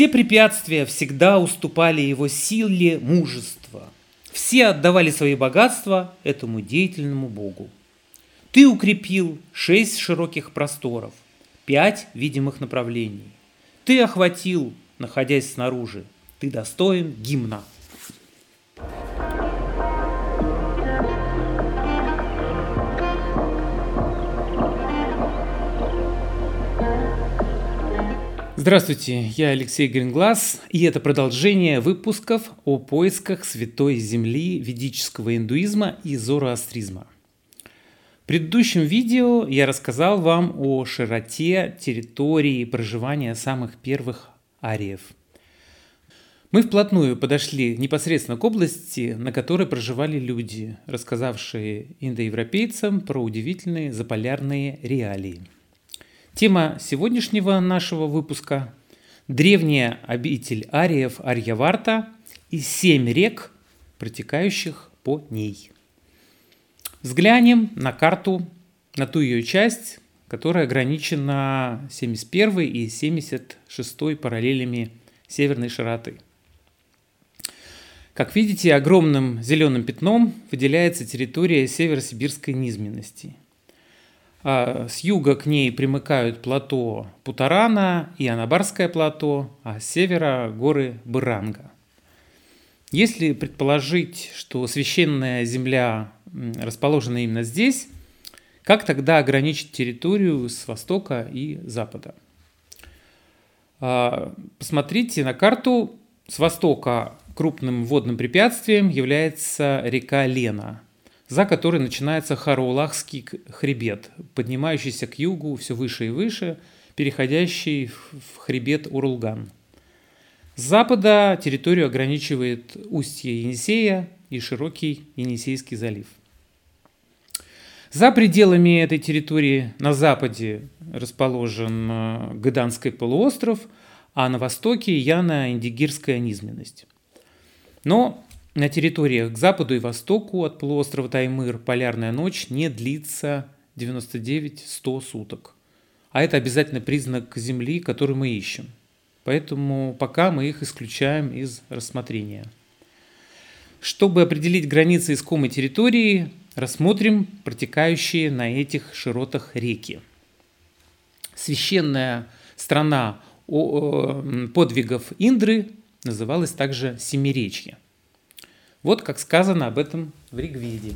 Все препятствия всегда уступали его силе мужества. Все отдавали свои богатства этому деятельному Богу. Ты укрепил шесть широких просторов, пять видимых направлений. Ты охватил, находясь снаружи. Ты достоин гимна. Здравствуйте, я Алексей Гринглас, и это продолжение выпусков о поисках Святой Земли ведического индуизма и зороастризма. В предыдущем видео я рассказал вам о широте территории проживания самых первых ариев. Мы вплотную подошли непосредственно к области, на которой проживали люди, рассказавшие индоевропейцам про удивительные заполярные реалии – Тема сегодняшнего нашего выпуска – древняя обитель ариев Арьяварта и семь рек, протекающих по ней. Взглянем на карту, на ту ее часть, которая ограничена 71 и 76 параллелями северной широты. Как видите, огромным зеленым пятном выделяется территория северосибирской низменности – с юга к ней примыкают плато Путарана и Анабарское плато, а с севера горы Быранга. Если предположить, что священная земля расположена именно здесь, как тогда ограничить территорию с востока и запада? А, посмотрите на карту. С востока крупным водным препятствием является река Лена – за которой начинается Хараулахский хребет, поднимающийся к югу все выше и выше, переходящий в хребет Урулган. С запада территорию ограничивает устье Енисея и широкий Енисейский залив. За пределами этой территории на западе расположен э, Гаданский полуостров, а на востоке Яна-Индигирская низменность. Но на территориях к западу и востоку от полуострова Таймыр полярная ночь не длится 99-100 суток. А это обязательно признак Земли, который мы ищем. Поэтому пока мы их исключаем из рассмотрения. Чтобы определить границы искомой территории, рассмотрим протекающие на этих широтах реки. Священная страна подвигов Индры называлась также Семиречье – вот как сказано об этом в Ригведе.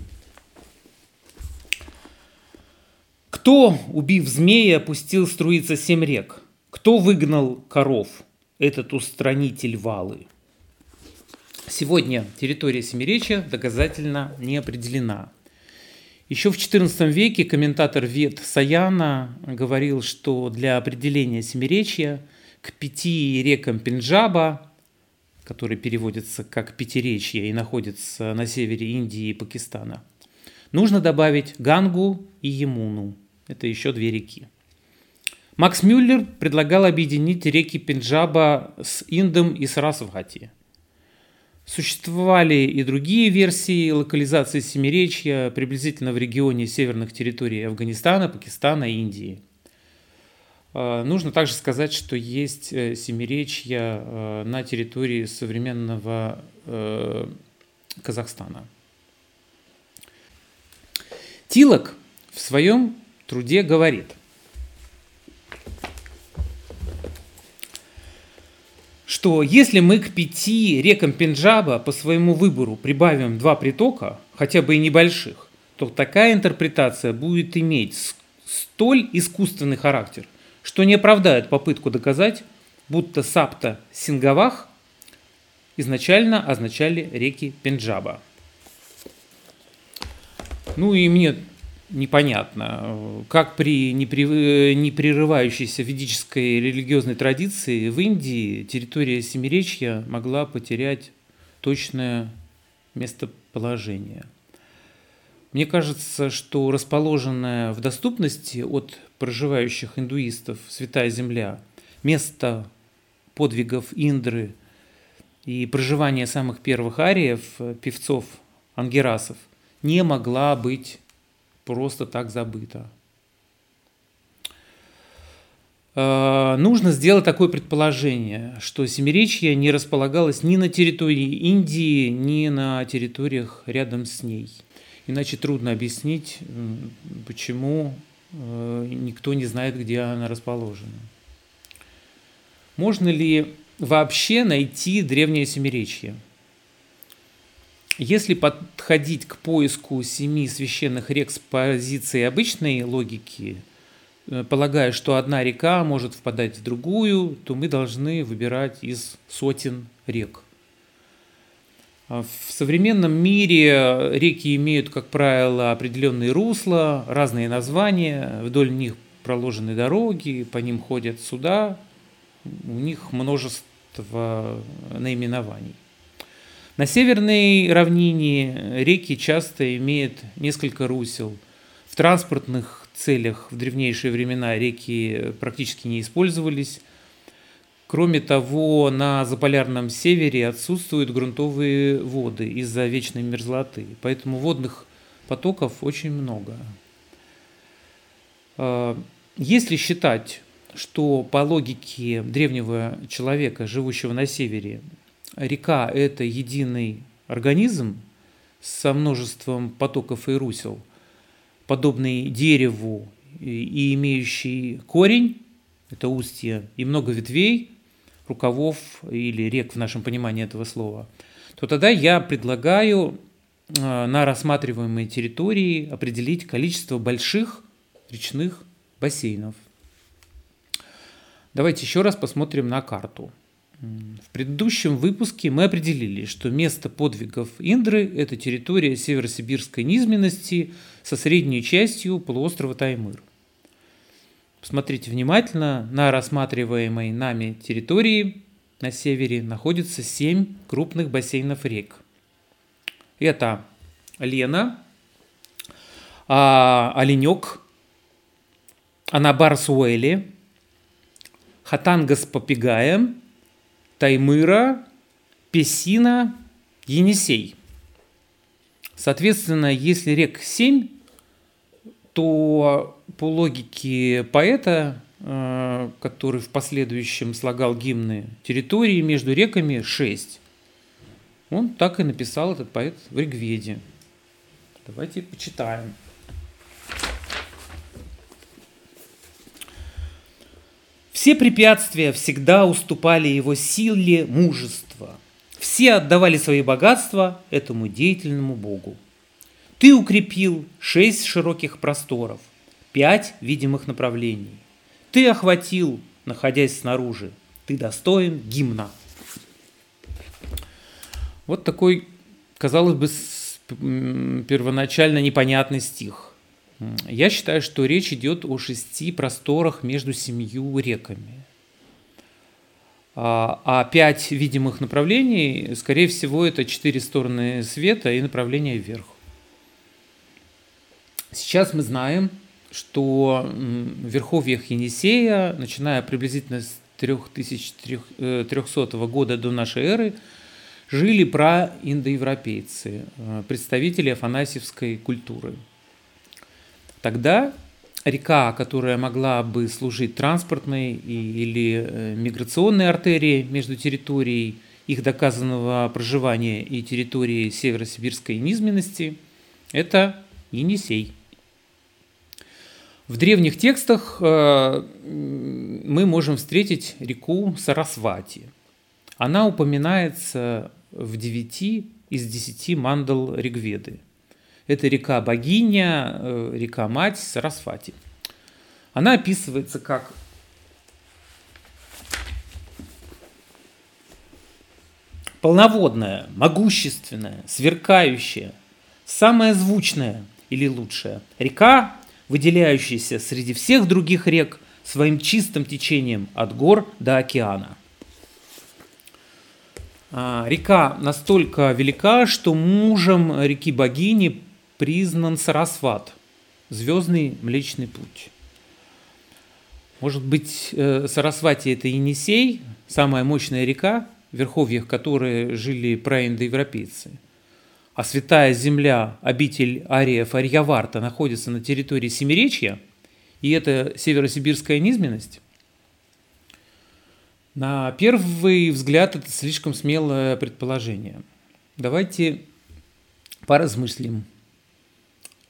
Кто, убив змея, опустил струиться семь рек? Кто выгнал коров? Этот устранитель валы. Сегодня территория Семиречья доказательно не определена. Еще в XIV веке комментатор Вет Саяна говорил, что для определения Семиречья к пяти рекам Пенджаба который переводится как «пятиречье» и находится на севере Индии и Пакистана, нужно добавить Гангу и Емуну. Это еще две реки. Макс Мюллер предлагал объединить реки Пенджаба с Индом и Сарасвати. Существовали и другие версии локализации Семиречья приблизительно в регионе северных территорий Афганистана, Пакистана и Индии – нужно также сказать, что есть э, семиречья э, на территории современного э, Казахстана. Тилок в своем труде говорит, что если мы к пяти рекам Пенджаба по своему выбору прибавим два притока, хотя бы и небольших, то такая интерпретация будет иметь столь искусственный характер, что не оправдает попытку доказать, будто Сапта Сингавах изначально означали реки Пенджаба. Ну и мне непонятно, как при непрерывающейся ведической религиозной традиции в Индии территория Семиречья могла потерять точное местоположение. Мне кажется, что расположенная в доступности от проживающих индуистов Святая Земля, место подвигов Индры и проживания самых первых ариев, певцов, ангерасов, не могла быть просто так забыта. э, нужно сделать такое предположение, что Семиречье не располагалось ни на территории Индии, ни на территориях рядом с ней. Иначе трудно объяснить, почему э, никто не знает, где она расположена. Можно ли вообще найти древнее Семиречье? Если подходить к поиску семи священных рек с позиции обычной логики, э, полагая, что одна река может впадать в другую, то мы должны выбирать из сотен рек. А в современном мире реки имеют, как правило, определенные русла, разные названия, вдоль них проложены дороги, по ним ходят суда, у них множество наименований. На северной равнине реки часто имеют несколько русел. В транспортных целях в древнейшие времена реки практически не использовались. Кроме того, на заполярном севере отсутствуют грунтовые воды из-за вечной мерзлоты, поэтому водных потоков очень много. А, если считать, что по логике древнего человека, живущего на севере, река – это единый организм со множеством потоков и русел, подобный дереву и имеющий корень, это устье, и много ветвей, рукавов или рек в нашем понимании этого слова, то тогда я предлагаю э, на рассматриваемой территории определить количество больших речных бассейнов. Давайте еще раз посмотрим на карту. В предыдущем выпуске мы определили, что место подвигов Индры – это территория северосибирской низменности со средней частью полуострова Таймыр. Посмотрите внимательно, на рассматриваемой нами территории на севере находится семь крупных бассейнов рек. Это Лена, а, Оленек, Анабар Суэли, Хатанга с Таймыра, Песина, Енисей. Соответственно, если рек 7, то по логике поэта, э, который в последующем слагал гимны территории между реками 6, он так и написал этот поэт в Ригведе. Давайте почитаем. Все препятствия всегда уступали его силе мужества. Все отдавали свои богатства этому деятельному Богу. Ты укрепил шесть широких просторов, пять видимых направлений. Ты охватил, находясь снаружи. Ты достоин гимна. Вот такой, казалось бы, первоначально непонятный стих – я считаю, что речь идет о шести просторах между семью реками. А, а пять видимых направлений, скорее всего, это четыре стороны света и направление вверх. Сейчас мы знаем, что в верховьях Енисея, начиная приблизительно с 3300 э, года до нашей эры, жили праиндоевропейцы, э, представители афанасьевской культуры – Тогда река, которая могла бы служить транспортной или э, миграционной артерией между территорией их доказанного проживания и территорией северосибирской низменности, это Енисей. В древних текстах э, мы можем встретить реку Сарасвати. Она упоминается в девяти из десяти мандал Ригведы – это река богиня, э, река мать Сарасфати. Она описывается как полноводная, могущественная, сверкающая, самая звучная или лучшая река, выделяющаяся среди всех других рек своим чистым течением от гор до океана. А, река настолько велика, что мужем реки богини признан Сарасват, звездный Млечный Путь. Может быть, э, Сарасвати – это Енисей, самая мощная река, в верховьях которой жили праиндоевропейцы. А святая земля, обитель ариев Арьяварта, находится на территории Семиречья, и это северосибирская низменность. На первый взгляд это слишком смелое предположение. Давайте поразмыслим.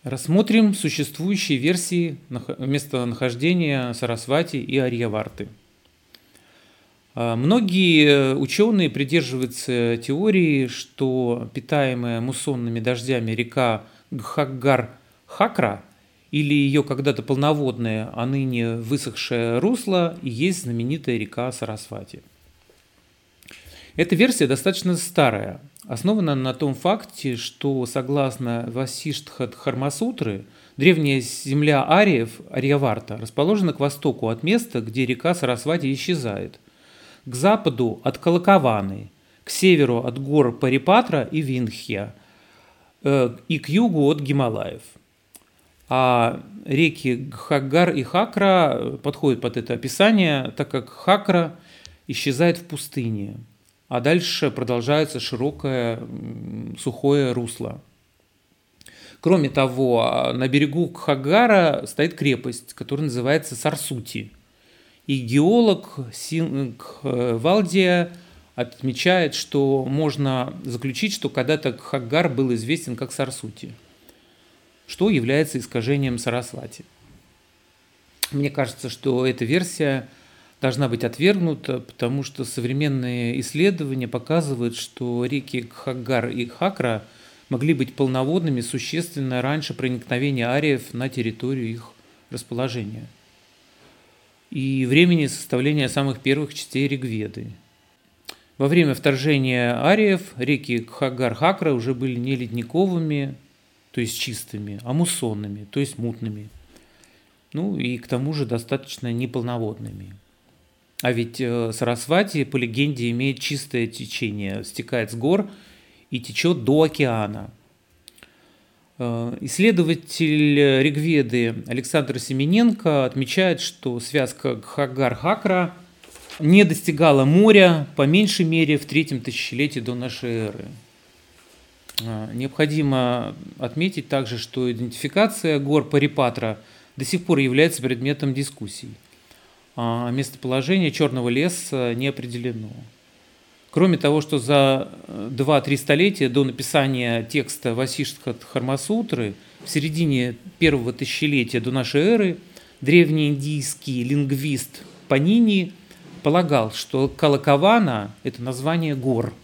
Рассмотрим существующие версии местонахождения Сарасвати и Арьяварты. А, многие ученые придерживаются теории, что питаемая муссонными дождями река Гхаггар-Хакра или ее когда-то полноводное, а ныне высохшее русло и есть знаменитая река Сарасвати. Эта версия достаточно старая, основана на том факте, что согласно Васиштхат Хармасутры, древняя земля ариев, Арьяварта, расположена к востоку от места, где река Сарасвати исчезает, к западу от Калакованы, к северу от гор Парипатра и Виндхья э, и к югу от Гималаев. А реки Хаггар и Хакра подходят под это описание, так как Хакра исчезает в пустыне – а дальше продолжается широкое сухое русло. Кроме того, на берегу Кхагара стоит крепость, которая называется Сарсути. И геолог Синг Валдия отмечает, что можно заключить, что когда-то Кхагар был известен как Сарсути, что является искажением Сарасвати. Мне кажется, что эта версия – должна быть отвергнута, потому что современные исследования показывают, что реки Кхагар и Хакра могли быть полноводными существенно раньше проникновения ариев на территорию их расположения и времени составления самых первых частей Ригведы. Во время вторжения ариев реки Кхагар-Хакра уже были не ледниковыми, то есть чистыми, а муссонными, то есть мутными. Ну и к тому же достаточно неполноводными. А ведь э, Сарасвати, по легенде, имеет чистое течение, стекает с гор и течет до океана. Э, исследователь Ригведы Александр Семененко отмечает, что связка Хагар-Хакра не достигала моря по меньшей мере в третьем тысячелетии до нашей эры. Э, необходимо отметить также, что идентификация гор Парипатра до сих пор является предметом дискуссий а местоположение черного леса не определено. Кроме того, что за 2-3 столетия до написания текста Васиштхат Хармасутры в середине первого тысячелетия до нашей эры древнеиндийский лингвист Панини полагал, что Калакавана – это название гор.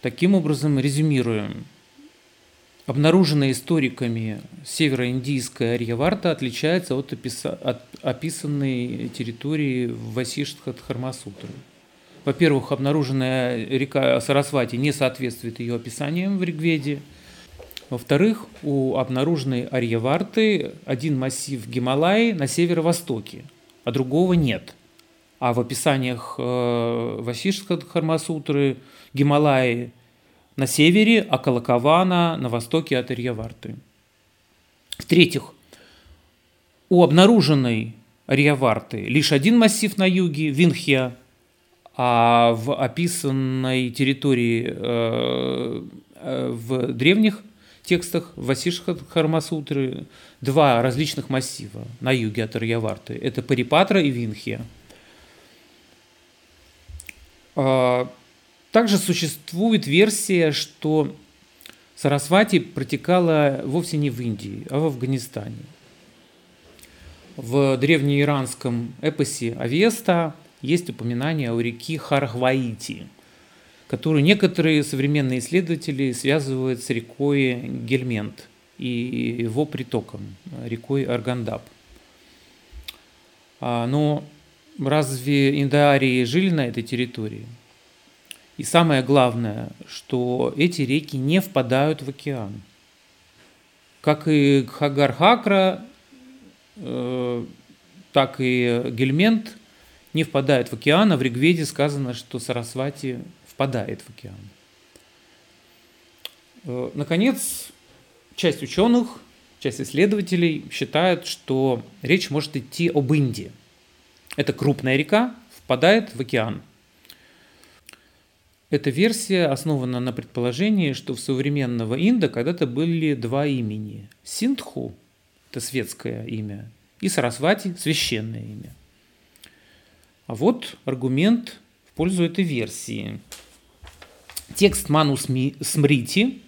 Таким образом, резюмируем – Обнаруженная историками североиндийская Арьяварта отличается от, описа... от описанной территории в Васиштхат Хармасутры. Во-первых, обнаруженная река Сарасвати не соответствует ее описаниям в Ригведе. Во-вторых, у обнаруженной Арьяварты один массив Гималаи на северо-востоке, а другого нет. А в описаниях э, Васиштхат Хармасутры Гималаи на севере, а Калакована на востоке от Ирьяварты. В-третьих, у обнаруженной Арьяварты лишь один массив на юге – Винхья, а в описанной территории э, э, в древних текстах Васишха Хармасутры два различных массива на юге от Арьяварты. Это Парипатра и Винхия. Также существует версия, что Сарасвати протекала вовсе не в Индии, а в Афганистане. В древнеиранском эпосе Авеста есть упоминание о реке Хархваити, которую некоторые современные исследователи связывают с рекой Гельмент и его притоком, рекой Аргандаб. А, но разве индоарии жили на этой территории? И самое главное, что эти реки не впадают в океан. Как и Хагар-Хакра, э, так и Гельмент не впадают в океан, а в Ригведе сказано, что Сарасвати впадает в океан. Э, наконец, часть ученых, часть исследователей считают, что речь может идти об Индии. Это крупная река, впадает в океан – эта версия основана на предположении, что в современного Инда когда-то были два имени. Синдху – это светское имя, и Сарасвати – священное имя. А вот аргумент в пользу этой версии. Текст Ману Смрити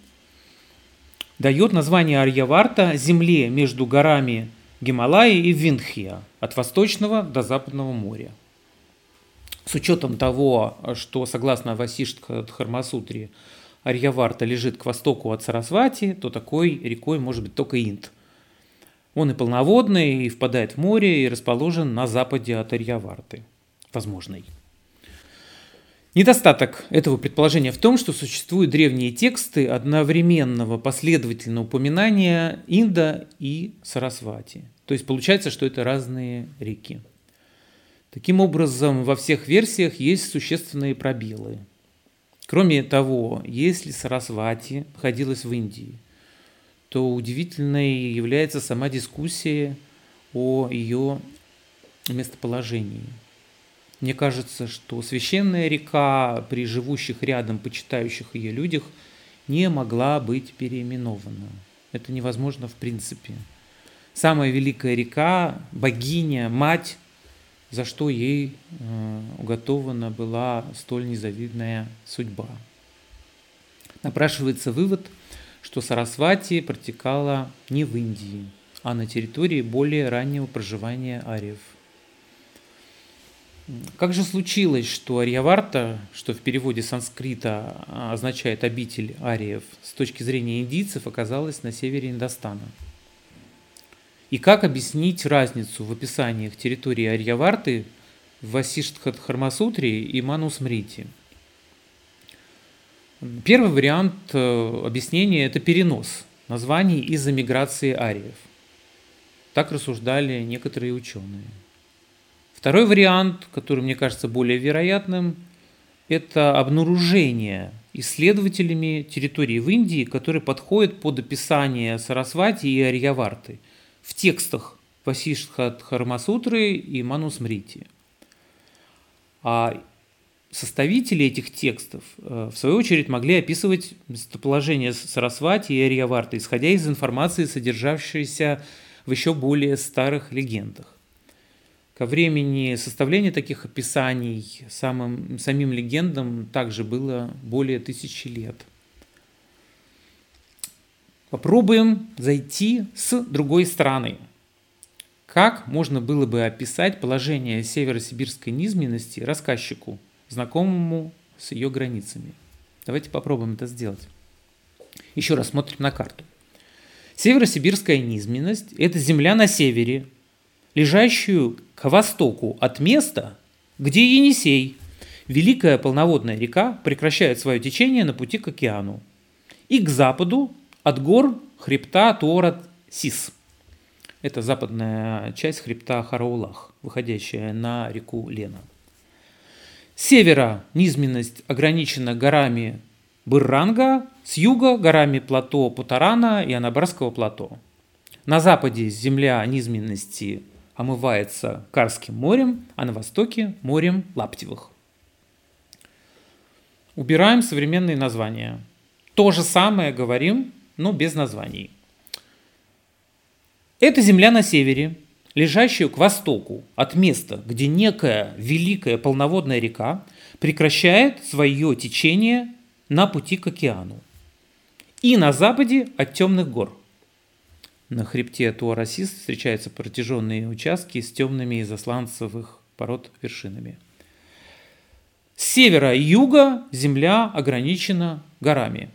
дает название Арьяварта земле между горами Гималаи и Виндхия, от восточного до западного моря. С учетом того, что согласно Васиштха Дхармасутре Арьяварта лежит к востоку от Сарасвати, то такой рекой может быть только Инд. Он и полноводный, и впадает в море, и расположен на западе от Арьяварты. Возможный. Недостаток этого предположения в том, что существуют древние тексты одновременного последовательного упоминания Инда и Сарасвати. То есть получается, что это разные реки. Таким образом, во всех версиях есть существенные пробелы. Кроме того, если Сарасвати находилась в Индии, то удивительной является сама дискуссия о ее местоположении – мне кажется, что священная река при живущих рядом, почитающих ее людях, не могла быть переименована. Это невозможно в принципе. Самая великая река, богиня, мать, за что ей э, уготована была столь незавидная судьба. Напрашивается вывод, что Сарасвати протекала не в Индии, а на территории более раннего проживания ариев – как же случилось, что Арьяварта, что в переводе санскрита а, означает обитель ариев, с точки зрения индийцев оказалась на севере Индостана? И как объяснить разницу в описаниях территории Арьяварты в Васиштхат-Хармасутре и Манусмрити? Первый вариант э, объяснения – это перенос названий из-за миграции ариев. Так рассуждали некоторые ученые – Второй вариант, который мне кажется более вероятным, это обнаружение исследователями территории в Индии, которые подходят под описание Сарасвати и Арьяварты в текстах Васиштха Дхармасутры и Манусмрити. А составители этих текстов, э, в свою очередь, могли описывать местоположение Сарасвати и Арьяварты, исходя из информации, содержавшейся в еще более старых легендах. Ко времени составления таких описаний самым, самим легендам также было более тысячи лет. Попробуем зайти с другой стороны. Как можно было бы описать положение северосибирской низменности рассказчику, знакомому с ее границами? Давайте попробуем это сделать. Еще раз смотрим на карту. Северосибирская низменность – это земля на севере, лежащую к востоку от места, где Енисей, великая полноводная река, прекращает свое течение на пути к океану, и к западу от гор хребта Туорат-Сис. Это западная часть хребта Хараулах, выходящая на реку Лена. С севера низменность ограничена горами Бырранга, с юга горами плато Путарана и Анабарского плато. На западе земля низменности омывается Карским морем, а на востоке – морем Лаптевых. Убираем современные названия. То же самое говорим, но без названий. Это земля на севере, лежащая к востоку от места, где некая великая полноводная река прекращает свое течение на пути к океану. И на западе от темных гор. На хребте Туарасис встречаются протяженные участки с темными изосланцевых пород вершинами. С севера и юга земля ограничена горами.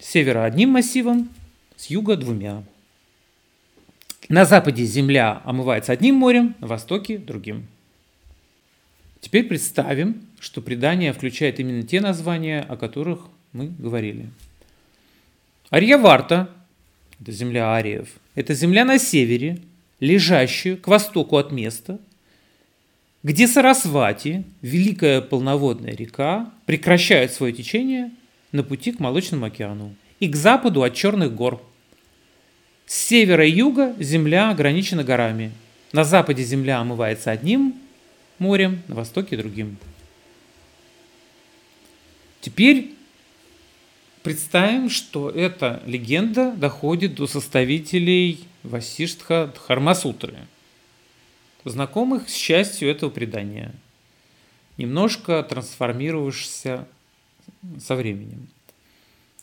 С севера одним массивом, с юга двумя. На западе земля омывается одним морем, на востоке – другим. Теперь представим, что предание включает именно те названия, о которых мы говорили. Арьяварта это земля ариев, это земля на севере, лежащая к востоку от места, где Сарасвати, великая полноводная река, прекращает свое течение на пути к Молочному океану и к западу от Черных гор. С севера и юга земля ограничена горами. На западе земля омывается одним морем, на востоке другим. Теперь Представим, что эта легенда доходит до составителей Васиштха Дхармасутры, знакомых с частью этого предания. немножко трансформировавшийся со временем.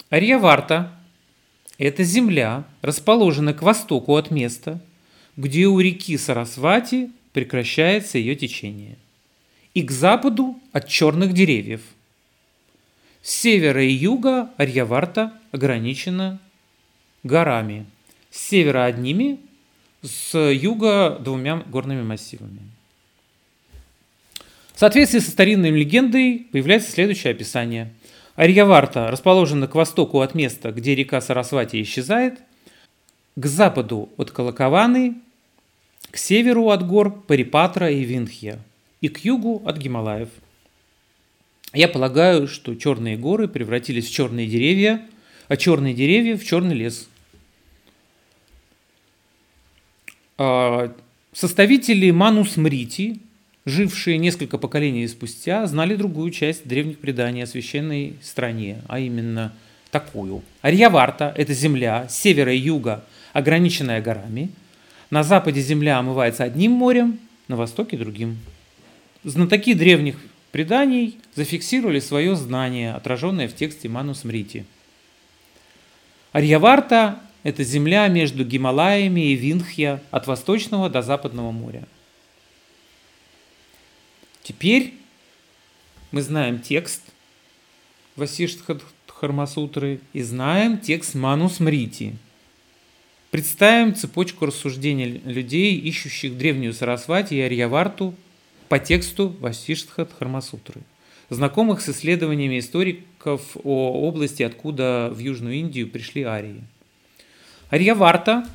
Арьяварта – это земля, расположенная к востоку от места, где у реки Сарасвати прекращается ее течение, и к западу от черных деревьев. С севера и юга Арьяварта ограничена горами, с севера одними, с юга двумя горными массивами. В соответствии со старинной легендой появляется следующее описание. Арьяварта расположена к востоку от места, где река Сарасвати исчезает, к западу от Калакованы, к северу от гор Парипатра и Виндхья и к югу от Гималаев. Я полагаю, что черные горы превратились в черные деревья, а черные деревья в черный лес. А, составители Манус Мрити жившие несколько поколений спустя, знали другую часть древних преданий о священной стране, а именно такую. Арьяварта – это земля севера и юга, ограниченная горами. На западе земля омывается одним морем, на востоке – другим. Знатоки древних преданий зафиксировали свое знание, отраженное в тексте Манус Мрити. Арьяварта – это земля между Гималаями и Виндхья от восточного до западного моря – Теперь мы знаем текст Васиштха Дхармасутры и знаем текст Манус Мрити. Представим цепочку рассуждений людей, ищущих древнюю Сарасвати и Арьяварту по тексту Васиштха Дхармасутры, знакомых с исследованиями историков о области, откуда в Южную Индию пришли арии. Арьяварта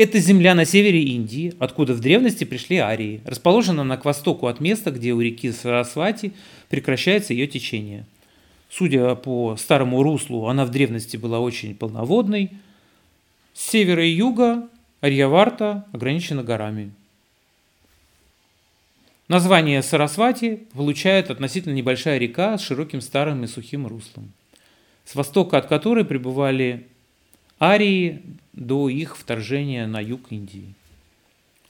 это земля на севере Индии, откуда в древности пришли арии. Расположена она к востоку от места, где у реки Сарасвати прекращается ее течение. Судя по старому руслу, она в древности была очень полноводной. С севера и юга Арьяварта ограничена горами. Название Сарасвати получает относительно небольшая река с широким старым и сухим руслом, с востока от которой пребывали арии до их вторжения на юг Индии.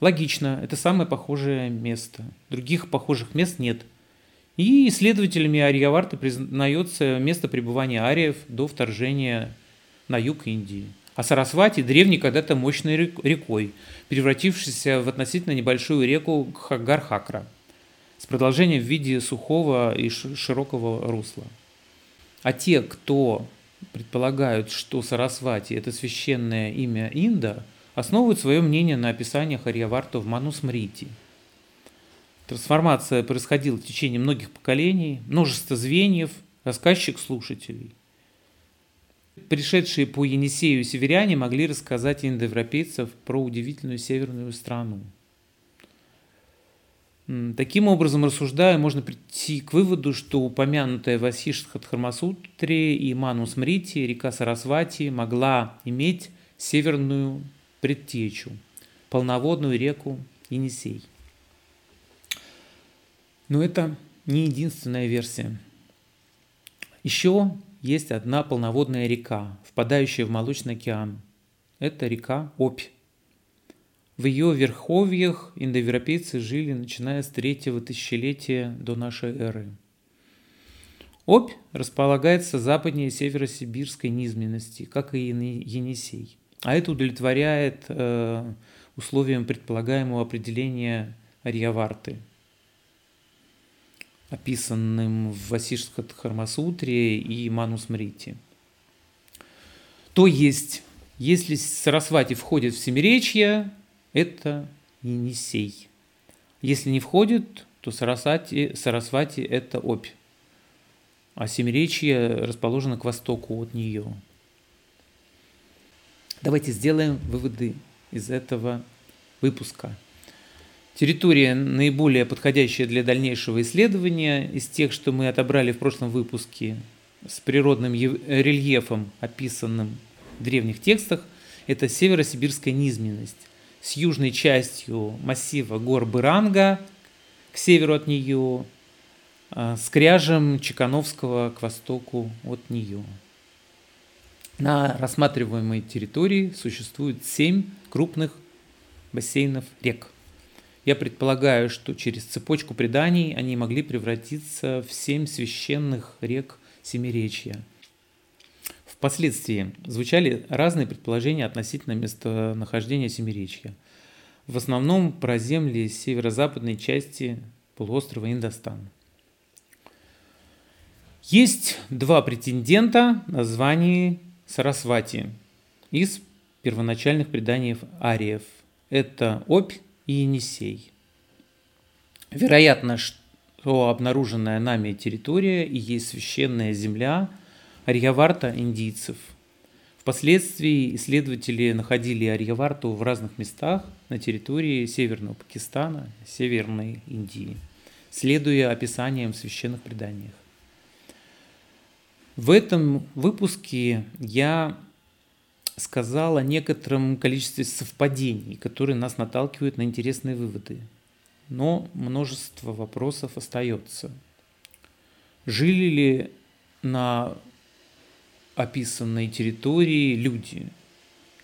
Логично, это самое похожее место. Других похожих мест нет. И исследователями Арьяварты признается место пребывания ариев до вторжения на юг Индии. А Сарасвати – древней когда-то мощной рекой, превратившейся в относительно небольшую реку Хагархакра с продолжением в виде сухого и широкого русла. А те, кто предполагают, что Сарасвати – это священное имя Инда, основывают свое мнение на описаниях Арьяварта в Манусмрити. Трансформация происходила в течение многих поколений, множество звеньев, рассказчик-слушателей. Пришедшие по Енисею северяне могли рассказать индоевропейцев про удивительную северную страну – Таким образом, рассуждая, можно прийти к выводу, что упомянутая в Асиштхатхармасутре и Манус Мрити река Сарасвати могла иметь северную предтечу, полноводную реку Енисей. Но это не единственная версия. Еще есть одна полноводная река, впадающая в Молочный океан. Это река Обь. В ее верховьях индоевропейцы жили начиная с третьего тысячелетия до нашей эры. Обь располагается западнее северосибирской низменности, как и Енисей. А это удовлетворяет э, условиям предполагаемого определения Арьяварты, описанным в Васишскат-Хармасутре и Манусмрите. То есть, если Сарасвати входит в Семиречье, это Енисей. Если не входит, то Сарасвати, Сарасвати – это Обь, а Семиречье расположено к востоку от нее. Давайте сделаем выводы из этого выпуска. Территория наиболее подходящая для дальнейшего исследования из тех, что мы отобрали в прошлом выпуске с природным рельефом, описанным в древних текстах, это северосибирская низменность с южной частью массива гор Быранга к северу от нее, а, с кряжем Чекановского к востоку от нее. На рассматриваемой территории существует семь крупных бассейнов рек. Я предполагаю, что через цепочку преданий они могли превратиться в семь священных рек Семиречья. Впоследствии звучали разные предположения относительно местонахождения Семиречья. В основном про земли северо-западной части полуострова Индостан. Есть два претендента на звание Сарасвати из первоначальных преданий ариев. Это Обь и Енисей. Вероятно, что обнаруженная нами территория и есть священная земля Арьяварта индийцев. Впоследствии исследователи находили Арьяварту в разных местах на территории Северного Пакистана, Северной Индии, следуя описаниям в священных преданиях. В этом выпуске я сказал о некотором количестве совпадений, которые нас наталкивают на интересные выводы. Но множество вопросов остается. Жили ли на описанной территории люди?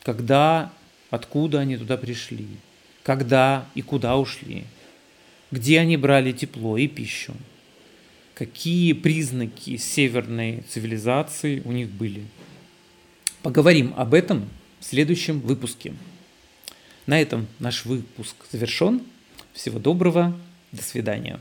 Когда, откуда они туда пришли? Когда и куда ушли? Где они брали тепло и пищу? Какие признаки северной цивилизации у них были? Поговорим об этом в следующем выпуске. На этом наш выпуск завершен. Всего доброго. До свидания.